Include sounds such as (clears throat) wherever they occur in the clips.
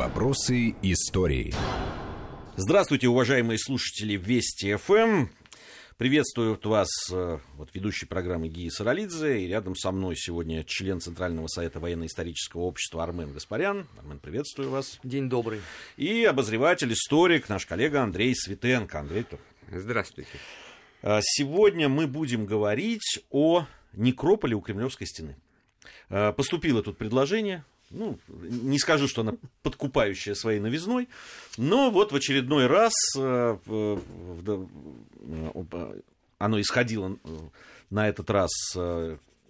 Вопросы истории. Здравствуйте, уважаемые слушатели Вести ФМ. Приветствуют вас э, вот, ведущий программы Гии Саралидзе. И рядом со мной сегодня член Центрального совета военно-исторического общества Армен Гаспарян. Армен, приветствую вас. День добрый. И обозреватель, историк, наш коллега Андрей Светенко. Андрей, Здравствуйте. Э, сегодня мы будем говорить о некрополе у Кремлевской стены. Э, поступило тут предложение ну, не скажу, что она подкупающая своей новизной, но вот в очередной раз э, э, оно исходило э, на этот раз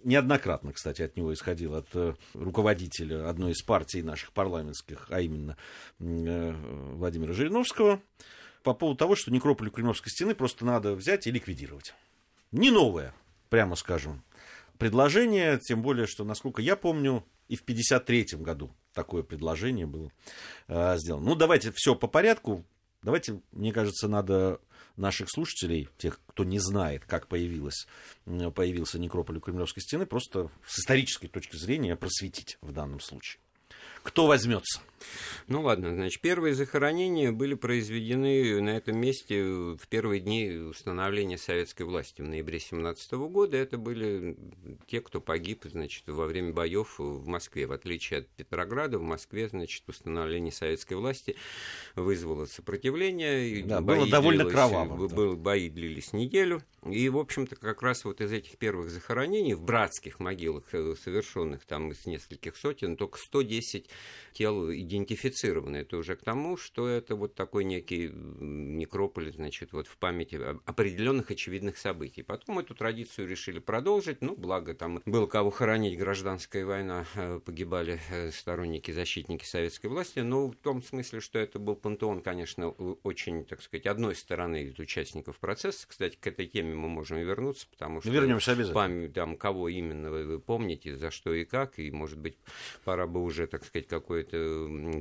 неоднократно, кстати, от него исходило, от руководителя одной из партий наших парламентских, а именно Владимира Жириновского, по поводу того, что некрополь Кремлевской стены просто надо взять и ликвидировать. Не новое, прямо скажем, предложение, тем более, что, насколько я помню, и в 1953 году такое предложение было э, сделано. Ну, давайте все по порядку. Давайте, мне кажется, надо наших слушателей, тех, кто не знает, как появилась, появился некрополь у Кремлевской стены, просто с исторической точки зрения просветить в данном случае. Кто возьмется? Ну ладно, значит, первые захоронения были произведены на этом месте в первые дни установления советской власти в ноябре 17 года. Это были те, кто погиб, значит, во время боев в Москве. В отличие от Петрограда, в Москве, значит, установление советской власти вызвало сопротивление. Да, было довольно длилось, кроваво. Был, бои длились неделю. И, в общем-то, как раз вот из этих первых захоронений в братских могилах, э, совершенных там из нескольких сотен, только 110 тел идентифицированы. Это уже к тому, что это вот такой некий некрополь, значит, вот в памяти определенных очевидных событий. Потом эту традицию решили продолжить. Ну, благо там было кого хоронить, гражданская война, э, погибали э, сторонники, защитники советской власти. Но в том смысле, что это был пантеон, конечно, очень, так сказать, одной стороны из участников процесса. Кстати, к этой теме мы можем вернуться, потому что... Вернемся обязательно. Память, там, кого именно вы, вы помните, за что и как, и, может быть, пора бы уже, так сказать, какое-то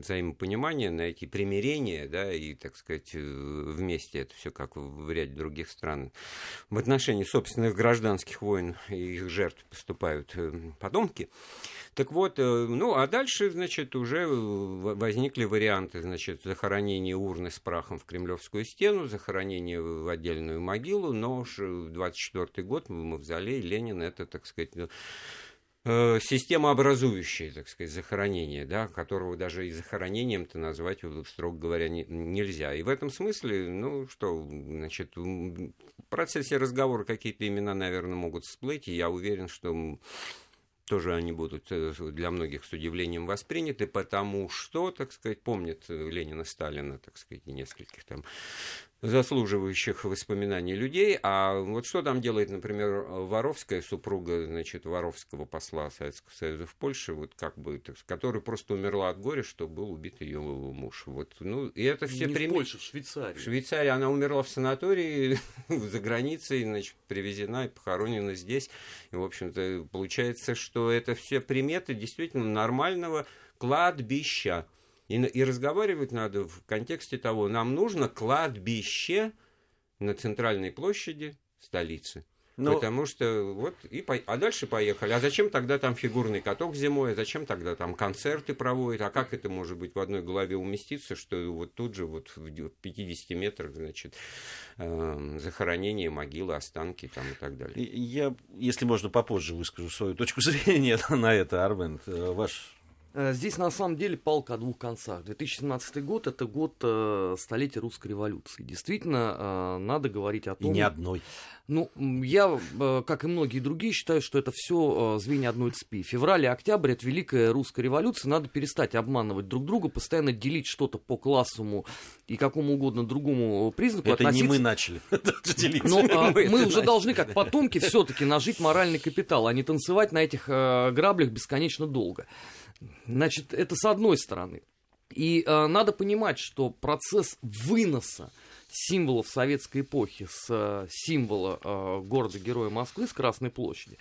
взаимопонимание, найти примирение, да, и, так сказать, э, вместе это все как в ряде других стран. В отношении собственных гражданских войн и их жертв поступают э, потомки. Так вот, э, ну, а дальше, значит, уже возникли варианты, значит, захоронения урны с прахом в Кремлевскую стену, захоронение в отдельную могилу, но уж в 24 год в мавзолей Ленина это, так сказать, Э, система образующая, так сказать, захоронение, да, которого даже и захоронением-то назвать, строго говоря, не, нельзя. И в этом смысле, ну, что, значит, в процессе разговора какие-то имена, наверное, могут всплыть, и я уверен, что тоже они будут э, для многих с удивлением восприняты, потому что, так сказать, помнят Ленина, Сталина, так сказать, и нескольких там заслуживающих воспоминаний людей. А вот что там делает, например, Воровская, супруга, значит, Воровского посла Советского Союза в Польше, вот как бы, так, которая просто умерла от горя, что был убит ее муж. Вот, ну, и это все Не прим... в Польше, в Швейцарии. В Швейцарии она умерла в санатории (laughs) за границей, значит, привезена и похоронена здесь. И, в общем-то, получается, что это все приметы действительно нормального кладбища. И, и разговаривать надо в контексте того, нам нужно кладбище на центральной площади столицы. Но... Ну, Потому что вот и по... а дальше поехали. А зачем тогда там фигурный каток зимой? А зачем тогда там концерты проводят? А как это может быть в одной голове уместиться, что вот тут же вот в 50 метрах, значит, э, захоронение, могилы, останки там и так далее. Я, если можно, попозже выскажу свою точку (laughs) зрения на это, Армен. Э, ваш здесь на самом деле палка о двух концах. 2017 год это год э, столетия русской революции. Действительно, э, надо говорить о том. И ни одной. Ну, я, э, как и многие другие, считаю, что это все э, звенья одной цепи. Февраль и октябрь это великая русская революция. Надо перестать обманывать друг друга, постоянно делить что-то по классовому и какому угодно другому признаку. Это относиться... не мы начали (laughs) делить. Но а, (laughs) мы уже должны, как потомки, все-таки нажить моральный капитал, а не танцевать на этих э, граблях бесконечно долго. Значит, это с одной стороны. И э, надо понимать, что процесс выноса символов советской эпохи с э, символа э, города-героя Москвы, с Красной площади,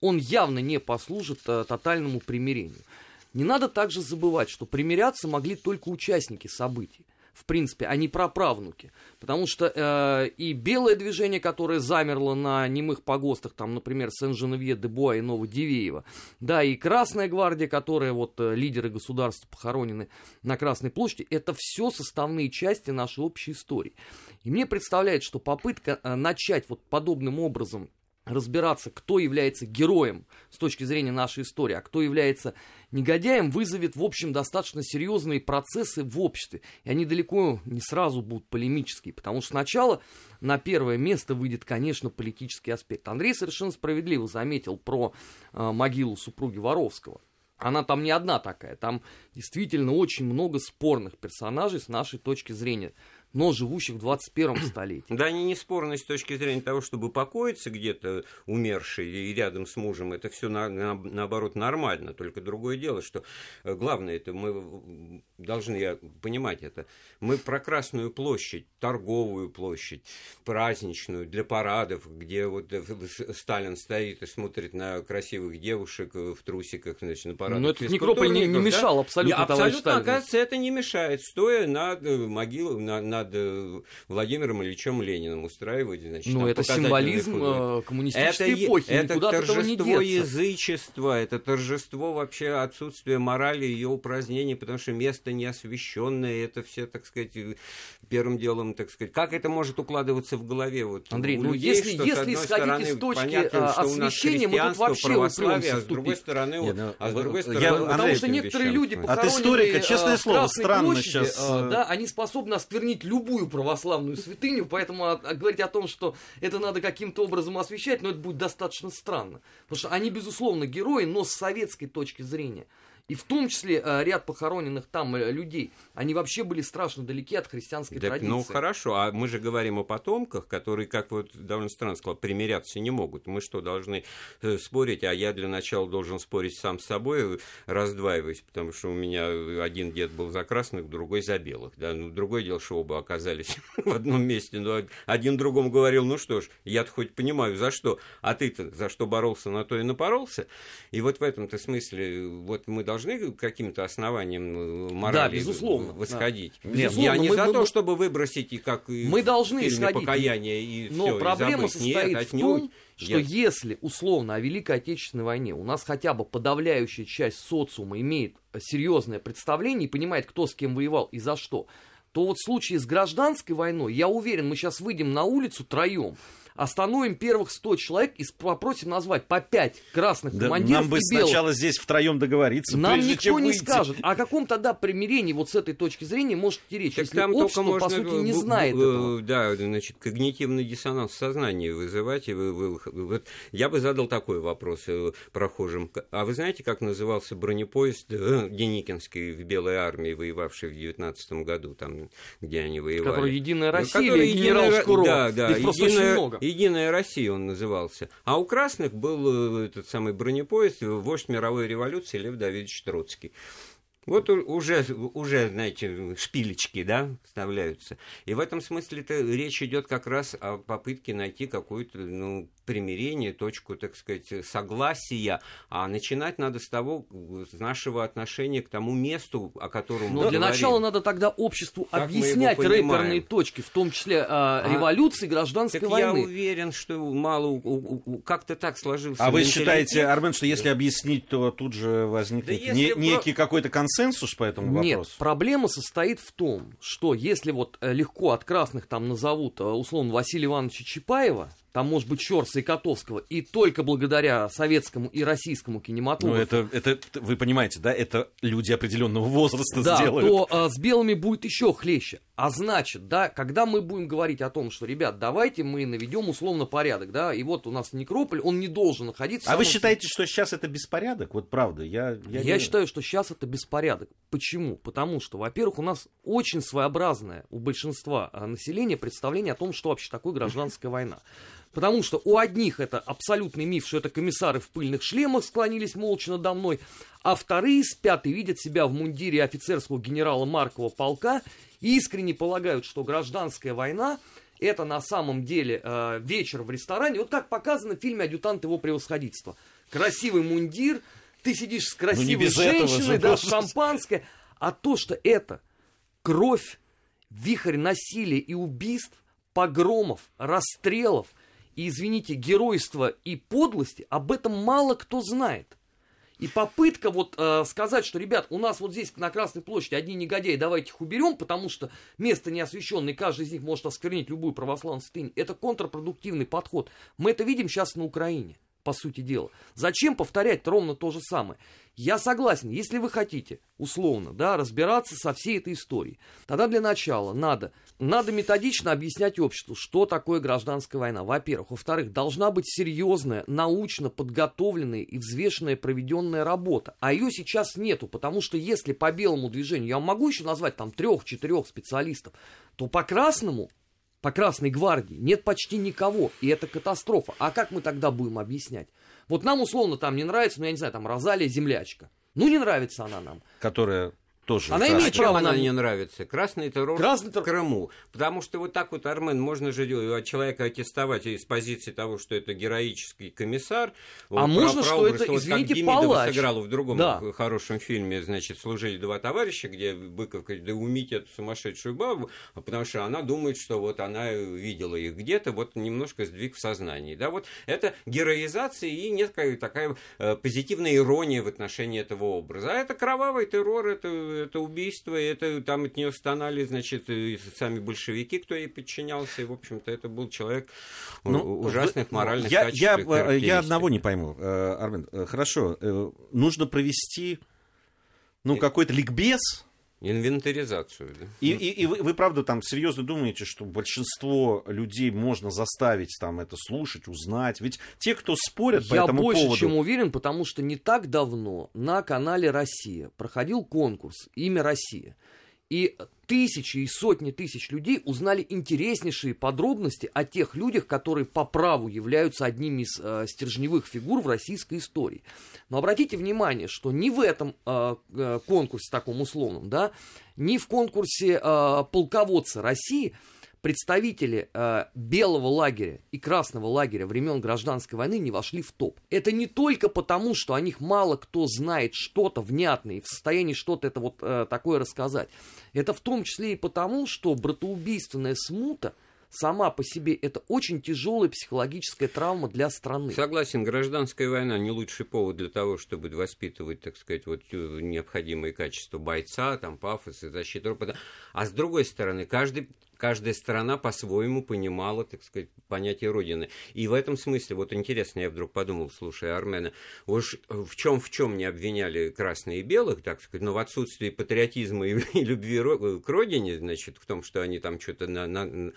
он явно не послужит э, тотальному примирению. Не надо также забывать, что примиряться могли только участники событий. В принципе, а не праправнуки. Потому что э, и белое движение, которое замерло на немых погостах, там, например, Сен-Женевье, Дебуа и Новодивеево, да, и Красная гвардия, которая, вот, э, лидеры государства похоронены на Красной площади, это все составные части нашей общей истории. И мне представляется, что попытка э, начать вот подобным образом разбираться, кто является героем с точки зрения нашей истории, а кто является негодяем, вызовет, в общем, достаточно серьезные процессы в обществе. И они далеко не сразу будут полемические, потому что сначала на первое место выйдет, конечно, политический аспект. Андрей совершенно справедливо заметил про э, могилу супруги Воровского. Она там не одна такая, там действительно очень много спорных персонажей с нашей точки зрения но живущих в 21 (clears throat) столетии. Да, они не спорны с точки зрения того, чтобы покоиться где-то умерший и рядом с мужем. Это все на, на, наоборот нормально. Только другое дело, что э, главное, это мы должны я, понимать это. Мы про Красную площадь, торговую площадь, праздничную, для парадов, где вот э, Сталин стоит и смотрит на красивых девушек э, в трусиках, значит, на парадах. Но это Некрополь не, не мешал да? абсолютно, Абсолютно, оказывается, это не мешает. Стоя над могилой, на, на над э, Владимиром Ильичем Лениным устраивать. Значит, ну, это символизм э, коммунистической это, эпохи, это торжество язычества, это торжество вообще отсутствия морали, ее упразднения, потому что место не освященное, это все, так сказать, первым делом, так сказать, как это может укладываться в голове? Вот, Андрей, ну людей, если, что, если исходить стороны, из точки понятно, а, освящения, мы тут вообще православие, а с другой стороны, Нет, ну, а с другой стороны, я, потому что некоторые люди, от историка, честное слово, странно сейчас, а, да, они способны осквернить любую православную святыню, поэтому говорить о том, что это надо каким-то образом освещать, ну, это будет достаточно странно. Потому что они, безусловно, герои, но с советской точки зрения. И в том числе э, ряд похороненных там э, людей, они вообще были страшно далеки от христианской так, традиции. Ну хорошо, а мы же говорим о потомках, которые, как вот довольно странно сказал, примиряться не могут. Мы что, должны э, спорить, а я для начала должен спорить сам с собой, раздваиваясь, потому что у меня один дед был за красных, другой за белых. Да? Ну, другое дело, что оба оказались (laughs) в одном месте. Но один другому говорил, ну что ж, я-то хоть понимаю, за что, а ты-то за что боролся, на то и напоролся. И вот в этом-то смысле вот мы должны должны каким-то основанием э, морали да, безусловно, восходить. Да. Безусловно, Я не мы, за мы, то, чтобы выбросить и как мы должны исходить. покаяние и Но все, проблема и состоит Нет, в том, что я... если условно о Великой Отечественной войне у нас хотя бы подавляющая часть социума имеет серьезное представление и понимает, кто с кем воевал и за что, то вот в случае с гражданской войной, я уверен, мы сейчас выйдем на улицу троем, остановим первых 100 человек и попросим назвать по 5 красных да, командиров Нам бы и белых. сначала здесь втроем договориться, Нам прежде, никто чем не выйти. скажет. О каком тогда примирении вот с этой точки зрения может идти речь, так если там общество, можно, по сути, не знает этого? Да, значит, когнитивный диссонанс в сознании вызывать. И вы, вы, вот я бы задал такой вопрос э, прохожим. А вы знаете, как назывался бронепоезд э, Деникинский в Белой армии, воевавший в 19 году, там, где они воевали? Который Единая Россия который или генерал единая... Шкуров? Да, да. Единая, Единая Россия он назывался. А у красных был э, этот самый бронепоезд, вождь мировой революции Лев Давидович Троцкий. Вот уже, уже, знаете, шпилечки, да, вставляются. И в этом смысле-то речь идет как раз о попытке найти какую-то, ну, примирение, точку, так сказать, согласия. А начинать надо с того, с нашего отношения к тому месту, о котором Но мы для говорим. начала надо тогда обществу как объяснять рэперные точки, в том числе э, а, революции, гражданской так войны. я уверен, что мало, как-то так сложился. А вы считаете, Армен, что если объяснить, то тут же возникнет да не, некий про... какой-то консенсус по этому вопросу? Нет, проблема состоит в том, что если вот э, легко от красных там назовут, э, условно, Василия Ивановича Чапаева, там, может быть, Щорса и Котовского, и только благодаря советскому и российскому кинематографу. Ну, это, это, вы понимаете, да, это люди определенного возраста да, сделают. то а, с белыми будет еще хлеще. А значит, да, когда мы будем говорить о том, что, ребят, давайте мы наведем условно порядок, да, и вот у нас некрополь, он не должен находиться... А вы считаете, что сейчас это беспорядок? Вот правда, я... Я, я считаю, что сейчас это беспорядок. Почему? Потому что, во-первых, у нас очень своеобразное у большинства а, населения представление о том, что вообще такое гражданская война. Потому что у одних это абсолютный миф, что это комиссары в пыльных шлемах склонились молча надо мной, а вторые спят и видят себя в мундире офицерского генерала Маркова полка и искренне полагают, что гражданская война это на самом деле э, вечер в ресторане, вот как показано в фильме «Адъютант его превосходительства». Красивый мундир, ты сидишь с красивой ну, женщиной, да, шампанское, а то, что это кровь, вихрь насилия и убийств, погромов, расстрелов и, извините, геройства и подлости, об этом мало кто знает. И попытка вот э, сказать, что, ребят, у нас вот здесь на Красной площади одни негодяи, давайте их уберем, потому что место не освященное, и каждый из них может осквернить любую православную святыню. Это контрпродуктивный подход. Мы это видим сейчас на Украине по сути дела. Зачем повторять ровно то же самое? Я согласен, если вы хотите, условно, да, разбираться со всей этой историей, тогда для начала надо, надо методично объяснять обществу, что такое гражданская война, во-первых. Во-вторых, должна быть серьезная, научно подготовленная и взвешенная проведенная работа. А ее сейчас нету, потому что если по белому движению, я могу еще назвать там трех-четырех специалистов, то по красному по Красной Гвардии нет почти никого, и это катастрофа. А как мы тогда будем объяснять? Вот нам условно там не нравится, ну я не знаю, там Розалия Землячка. Ну не нравится она нам. Которая тоже она имеет право она не нравится. Красный террор Красный террор... в Крыму. Потому что вот так вот, Армен, можно же от человека аттестовать из позиции того, что это героический комиссар. А можно, что это, вот извините, как палач. сыграла в другом да. хорошем фильме, значит, «Служили два товарища», где Быков говорит, да умите эту сумасшедшую бабу, потому что она думает, что вот она видела их где-то, вот немножко сдвиг в сознании. Да, вот это героизация и некая такая э, позитивная ирония в отношении этого образа. А это кровавый террор, это это убийство, это там от нее стонали, значит, и сами большевики, кто ей подчинялся, и, в общем-то, это был человек ну, ужасных моральных я, качеств. Я, я одного не пойму, э, Армен. Э, хорошо, э, нужно провести, ну, какой-то ликбез, Инвентаризацию, да. И, и, и вы, вы, правда, там серьезно думаете, что большинство людей можно заставить там это слушать, узнать? Ведь те, кто спорят по Я этому больше поводу... чем уверен, потому что не так давно на канале «Россия» проходил конкурс «Имя Россия». И тысячи и сотни тысяч людей узнали интереснейшие подробности о тех людях, которые по праву являются одними из э, стержневых фигур в российской истории. Но обратите внимание, что ни в этом э, э конкурсе таком условном, да, ни в конкурсе э, полководца России – представители э, белого лагеря и красного лагеря времен гражданской войны не вошли в топ. Это не только потому, что о них мало кто знает что-то внятное и в состоянии что-то это вот э, такое рассказать. Это в том числе и потому, что братоубийственная смута сама по себе это очень тяжелая психологическая травма для страны. Согласен, гражданская война не лучший повод для того, чтобы воспитывать, так сказать, вот необходимые качества бойца, там пафос и защиту. А с другой стороны, каждый каждая страна по-своему понимала, так сказать, понятие Родины. И в этом смысле, вот интересно, я вдруг подумал, слушая Армена, уж в чем в чем не обвиняли красные и белых, так сказать, но в отсутствии патриотизма и, (laughs) и любви к Родине, значит, в том, что они там что-то на, на,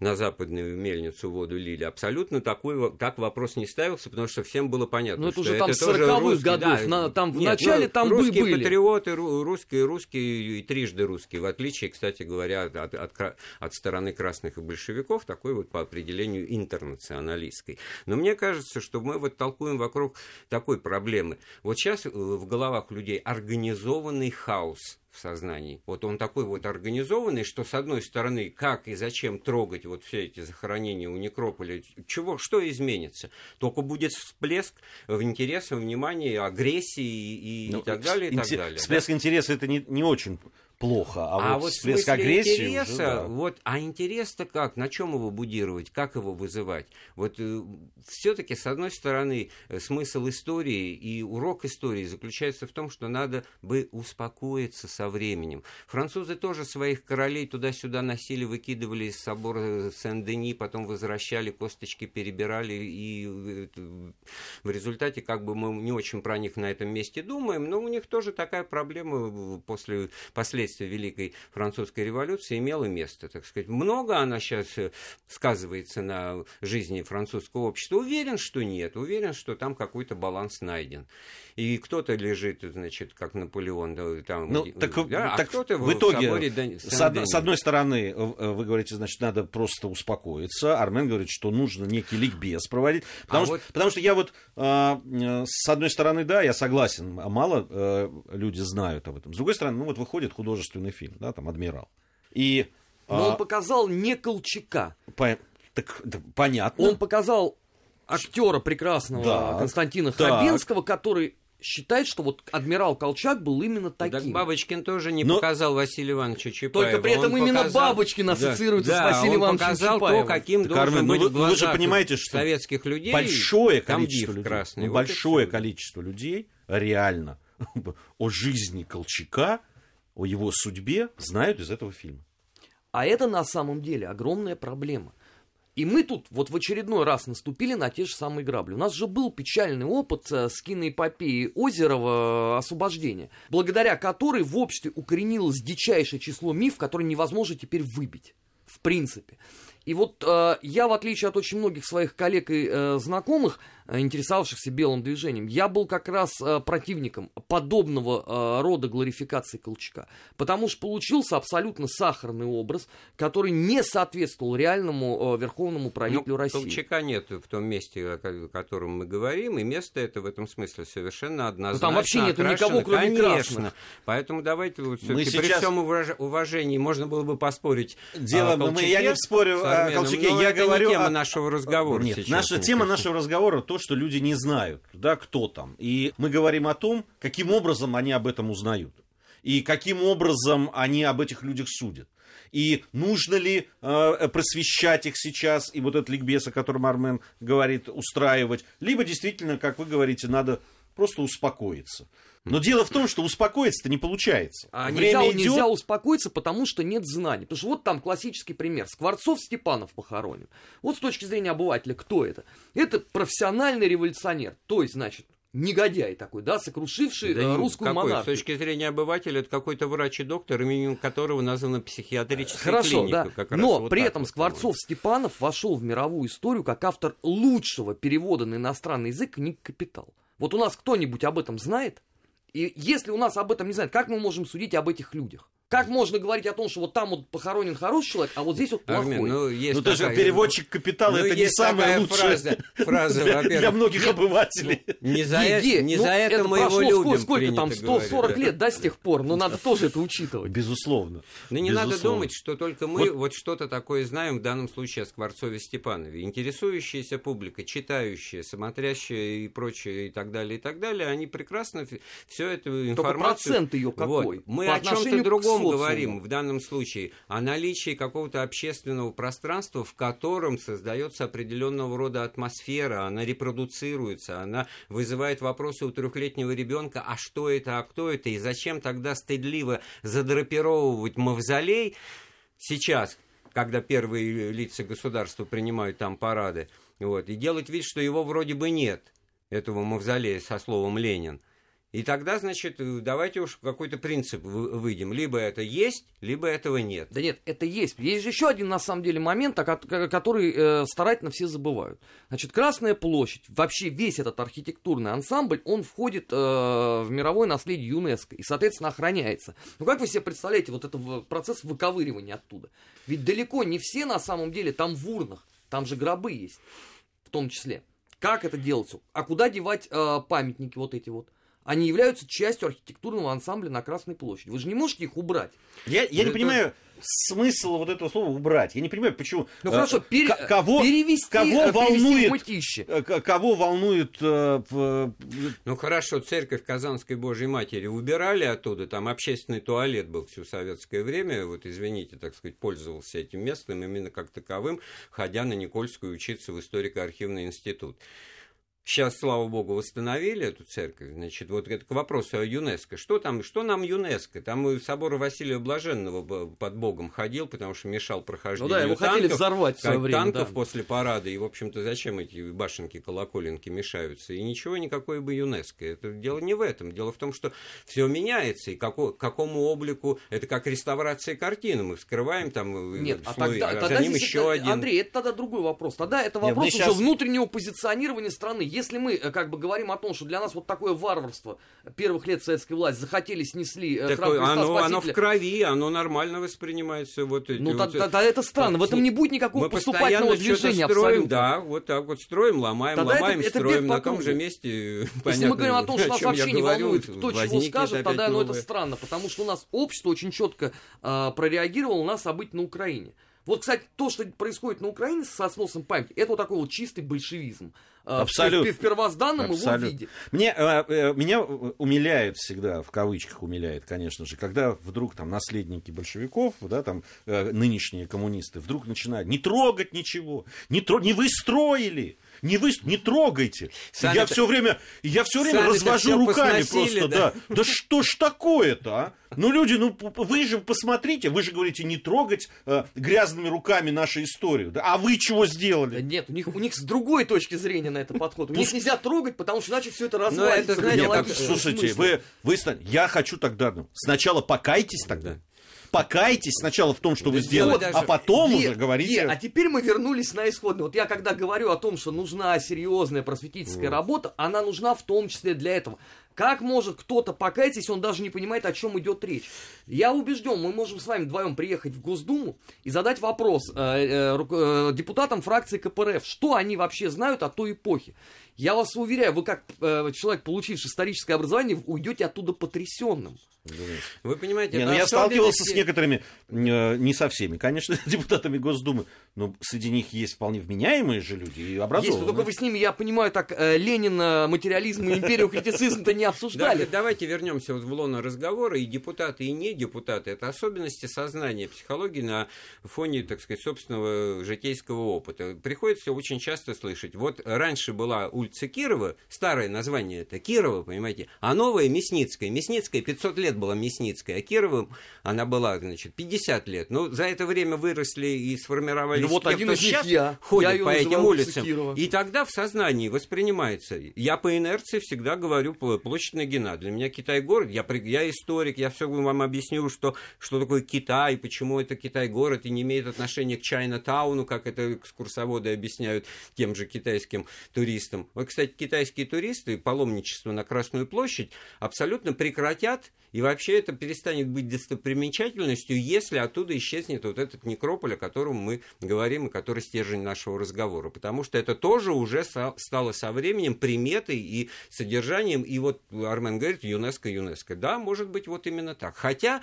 на западную мельницу воду лили, абсолютно такой, так вопрос не ставился, потому что всем было понятно, ну, это что уже там это тоже русских годов, да, на, там в нет, начале ну, там русские были. патриоты, русские, русские и трижды русские, в отличие, кстати говоря, от, от, от стороны красных и большевиков, такой вот по определению интернационалистской. Но мне кажется, что мы вот толкуем вокруг такой проблемы. Вот сейчас э, в головах людей организованный хаос в сознании. Вот он такой вот организованный, что с одной стороны, как и зачем трогать вот все эти захоронения у некрополя, чего, что изменится? Только будет всплеск в интереса, внимания, агрессии и, ну, и так далее, и так далее. Всплеск да? интереса это не, не очень плохо, а, а вот, вот всплеск агрессии интереса, уже, да. вот, а интерес-то как, на чем его будировать, как его вызывать? Вот э, все-таки с одной стороны э, смысл истории и урок истории заключается в том, что надо бы успокоиться со временем. Французы тоже своих королей туда-сюда носили, выкидывали из собора Сен-Дени, потом возвращали, косточки перебирали, и э, в результате как бы мы не очень про них на этом месте думаем, но у них тоже такая проблема после последствий последствия Великой Французской революции имела место, так сказать. Много она сейчас э, сказывается на жизни французского общества. Уверен, что нет. Уверен, что там какой-то баланс найден. И кто-то лежит, значит, как Наполеон, да, там, ну, так, да, а так а кто-то в итоге, в с, од- с одной стороны, э, вы говорите, значит, надо просто успокоиться. Армен говорит, что нужно некий ликбез проводить. Потому, а что, вот... потому что я вот, э, с одной стороны, да, я согласен, мало э, люди знают об этом. С другой стороны, ну вот выходит художник художественный фильм, да, там «Адмирал». И, Но а... он показал не Колчака. По... Так, да, понятно. Он показал актера прекрасного да, Константина так. Хабенского, который считает, что вот адмирал Колчак был именно таким. Так Бабочкин тоже не Но... показал Василия Ивановича Чапаева. Только при этом он именно показал... Бабочкин ассоциируется да, с Василием да, Ивановичем показал Чапаевым. то, каким так, должен Армен, быть ну, в вы же понимаете, что советских людей. Большое количество людей, красный. Вот большое количество людей реально (laughs) о жизни Колчака, о его судьбе знают из этого фильма. А это на самом деле огромная проблема. И мы тут вот в очередной раз наступили на те же самые грабли. У нас же был печальный опыт э, с киноэпопеей Озерова «Освобождение», благодаря которой в обществе укоренилось дичайшее число миф, которые невозможно теперь выбить. В принципе. И вот э, я, в отличие от очень многих своих коллег и э, знакомых, Э, интересовавшихся белым движением, я был как раз э, противником подобного э, рода гларификации Колчака, потому что получился абсолютно сахарный образ, который не соответствовал реальному верховному правителю ну, России. Колчака нет в том месте, о котором мы говорим, и место это в этом смысле совершенно однозначно. Но там вообще нет никого, кроме Конечно. красных. Поэтому давайте вот все-таки сейчас... при всем уважении можно было бы поспорить. Дело, о Колчаке, я не спорю о Колчаке, я это говорю не тема о... нашего разговора. Нет, сейчас, наша тема нашего разговора то, что люди не знают, да, кто там. И мы говорим о том, каким образом они об этом узнают. И каким образом они об этих людях судят. И нужно ли э, просвещать их сейчас, и вот этот ликбез, о котором Армен говорит, устраивать, либо действительно, как вы говорите, надо просто успокоиться. Но дело в том, что успокоиться-то не получается. А Время нельзя, идет... нельзя успокоиться, потому что нет знаний. Потому что вот там классический пример. Скворцов Степанов похоронен. Вот с точки зрения обывателя, кто это? Это профессиональный революционер. То есть, значит, негодяй такой, да, сокрушивший да, э, русскую какой? монархию. С точки зрения обывателя, это какой-то врач и доктор, именем которого названа психиатрическая Хорошо, клиника. Да. Как Но вот при этом вот, Скворцов-Степанов вошел в мировую историю как автор лучшего перевода на иностранный язык книг «Капитал». Вот у нас кто-нибудь об этом знает? И если у нас об этом не знают, как мы можем судить об этих людях? Как можно говорить о том, что вот там вот похоронен хороший человек, а вот здесь вот плохой? Армен, ну, есть ну, такая... переводчик капитала, ну, это не самая лучшая фраза, фраза для, для многих обывателей. Не за, е, не ну, за это, это мы его любим. Сколько там, 140 говорить, лет, да, с тех пор? Но надо тоже это учитывать. Безусловно. Но не Безусловно. надо думать, что только мы вот, вот что-то такое знаем, в данном случае о Скворцове Степанове. Интересующаяся публика, читающая, смотрящая и прочее, и так далее, и так далее, они прекрасно все эту информацию... Только процент ее какой? Вот. Мы о чем-то другом говорим в данном данном случае о наличии какого-то общественного пространства, в котором создается определенного рода атмосфера, она репродуцируется, она вызывает вопросы у трехлетнего ребенка, а что это, а кто это, и зачем тогда стыдливо задрапировывать мавзолей сейчас, когда первые лица государства принимают там парады, вот, и делать вид, что его вроде бы нет, этого мавзолея со словом «Ленин». И тогда, значит, давайте уж какой-то принцип выйдем. Либо это есть, либо этого нет. Да нет, это есть. Есть же еще один, на самом деле, момент, который э, старательно все забывают. Значит, Красная площадь, вообще весь этот архитектурный ансамбль, он входит э, в мировое наследие ЮНЕСКО и, соответственно, охраняется. Ну, как вы себе представляете вот этот процесс выковыривания оттуда? Ведь далеко не все, на самом деле, там в урнах. Там же гробы есть, в том числе. Как это делается? А куда девать э, памятники вот эти вот? Они являются частью архитектурного ансамбля на Красной площади. Вы же не можете их убрать. Я, я это... не понимаю смысл вот этого слова убрать. Я не понимаю, почему. Ну э, хорошо, пере... кого, перевести, кого э, волнует, э, кого волнует. Э, ну хорошо, церковь Казанской Божьей Матери убирали оттуда, там общественный туалет был все советское время, вот извините, так сказать, пользовался этим местом именно как таковым, ходя на Никольскую учиться в историко-архивный институт. Сейчас, слава богу, восстановили эту церковь. Значит, вот это к вопросу о ЮНЕСКО. Что там, что нам ЮНЕСКО? Там и собор Василия Блаженного под Богом ходил, потому что мешал прохождению ну да, его танков, хотели взорвать в свое время, танков да. после парада. И, в общем-то, зачем эти башенки, колоколенки мешаются? И ничего, никакой бы ЮНЕСКО. Это дело не в этом. Дело в том, что все меняется. И како, какому облику... Это как реставрация картины. Мы вскрываем там Нет, слой, а тогда, а тогда за ним еще это, один. Андрей, это тогда другой вопрос. Тогда это вопрос Нет, уже сейчас... внутреннего позиционирования страны если мы э, как бы говорим о том, что для нас вот такое варварство первых лет советской власти захотели, снесли э, храм Христа оно, оно в крови, оно нормально воспринимается. Вот эти, ну, вот, тогда это странно, в этом не будет никакого мы поступательного движения строим, абсолютно. Да, вот так вот строим, ломаем, тогда ломаем, это, это строим на том же месте. (laughs) Если понятно, мы говорим о том, что (laughs) нас вообще не волнует, кто чего скажет, тогда ну, это странно, потому что у нас общество очень четко э, прореагировало на события на Украине. Вот, кстати, то, что происходит на Украине со сносом памяти, это вот такой вот чистый большевизм. Абсолютно. В, в первозданном Абсолютно. его виде. Мне, э, э, меня умиляет всегда, в кавычках умиляет, конечно же, когда вдруг там наследники большевиков, да, там э, нынешние коммунисты, вдруг начинают не трогать ничего, не, тро... не вы строили, не вы, не трогайте. Сами я все время, я все время развожу руками посносили, просто, да. да. Да что ж такое-то, а? Ну, люди, ну, вы же посмотрите, вы же говорите не трогать э, грязными руками нашу историю. Да? А вы чего сделали? Нет, у них, у них с другой точки зрения на это подход. У них нельзя трогать, потому что иначе все это развалится. Это, знаете, так, слушайте, вы, вы, я хочу тогда, ну, сначала покайтесь тогда покайтесь сначала в том, что вы сделали, даже... а потом е, уже говорите... Е, а теперь мы вернулись на исходный. Вот я когда говорю о том, что нужна серьезная просветительская вот. работа, она нужна в том числе для этого. Как может кто-то покаяться, если он даже не понимает, о чем идет речь? Я убежден, мы можем с вами вдвоем приехать в Госдуму и задать вопрос э, э, э, депутатам фракции КПРФ, что они вообще знают о той эпохе. Я вас уверяю, вы как э, человек, получивший историческое образование, уйдете оттуда потрясенным. Вы понимаете, не, ну, я сталкивался с некоторыми, э, не со всеми, конечно, (laughs) депутатами Госдумы, но среди них есть вполне вменяемые же люди и образованные. Есть, только вы с ними, я понимаю, так э, Ленина, материализм и империю критицизм-то не обсуждали. давайте вернемся вот в лоно разговора, и депутаты, и не депутаты, это особенности сознания, психологии на фоне, так сказать, собственного житейского опыта. Приходится очень часто слышать, вот раньше была улица Кирова, старое название это Кирова, понимаете, а новая Мясницкая. Мясницкая 500 лет была Мясницкая, а Кировым она была, значит, 50 лет. Но за это время выросли и сформировались ну, вот те, один кто из сейчас я. ходит я по этим улицам. Кирова. И тогда в сознании воспринимается. Я по инерции всегда говорю площадь Нагина. Для меня Китай город, я, я историк, я все вам объясню, что, что такое Китай, почему это Китай город и не имеет отношения к Чайна-тауну, как это экскурсоводы объясняют тем же китайским туристам. Вот, кстати, китайские туристы паломничество на Красную площадь абсолютно прекратят, и вообще это перестанет быть достопримечательностью, если оттуда исчезнет вот этот некрополь, о котором мы говорим, и который стержень нашего разговора. Потому что это тоже уже стало со временем приметой и содержанием. И вот Армен говорит, ЮНЕСКО, ЮНЕСКО. Да, может быть, вот именно так. Хотя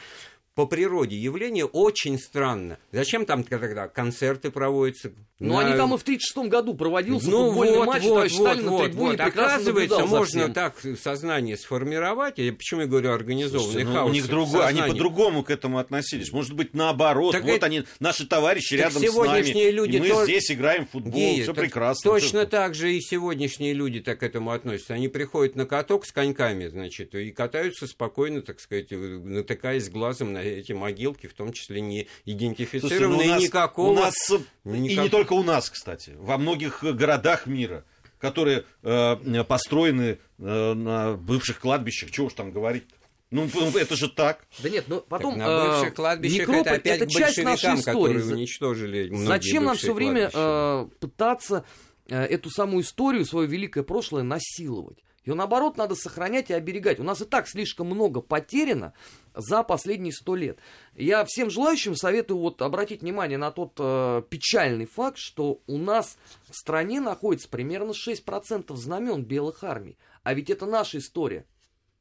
по природе явление очень странно. Зачем там тогда концерты проводятся? Ну, на... они там и в 1936 году проводился ну, футбольный вот, матч, вот, вот, вот, на трибуне вот. Оказывается, можно так сознание сформировать. Я почему я говорю организованный Слушайте, хаос? Ну, у них другое, они по-другому к этому относились. Может быть, наоборот. Так вот это... они, наши товарищи рядом с нами. Люди и мы то... здесь играем в футбол, Гея, все прекрасно. Точно так же и сегодняшние люди так к этому относятся. Они приходят на каток с коньками, значит, и катаются спокойно, так сказать, натыкаясь глазом на эти могилки, в том числе не идентифицированные Слушайте, ну никакого... У нас, никак... И не только у нас, кстати, во многих городах мира, которые э, построены э, на бывших кладбищах, чего уж там говорить ну, это же так. Да нет, ну потом... Так, на бывших э, кладбищах некрополь, это опять это часть нашей истории. которые уничтожили Зачем нам все время э, пытаться э, эту самую историю, свое великое прошлое насиловать? Ее, наоборот, надо сохранять и оберегать. У нас и так слишком много потеряно за последние сто лет. Я всем желающим советую вот обратить внимание на тот э, печальный факт, что у нас в стране находится примерно 6% знамен белых армий. А ведь это наша история.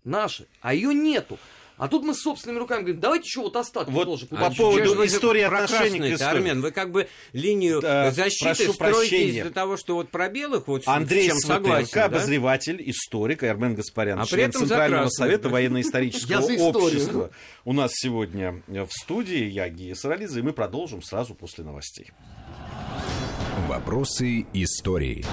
Наша. А ее нету. А тут мы собственными руками говорим, давайте еще вот остатки вот тоже. По поводу истории отношений к истории. Армен, вы как бы линию да, защиты строите из-за того, что вот про белых вот Андрей с чем согласен, да? обозреватель, историк, Армен Гаспарян, а член Центрального совета (laughs) военно-исторического общества. У нас сегодня в студии я, Гия Саралидзе, и мы продолжим сразу после новостей. Вопросы истории.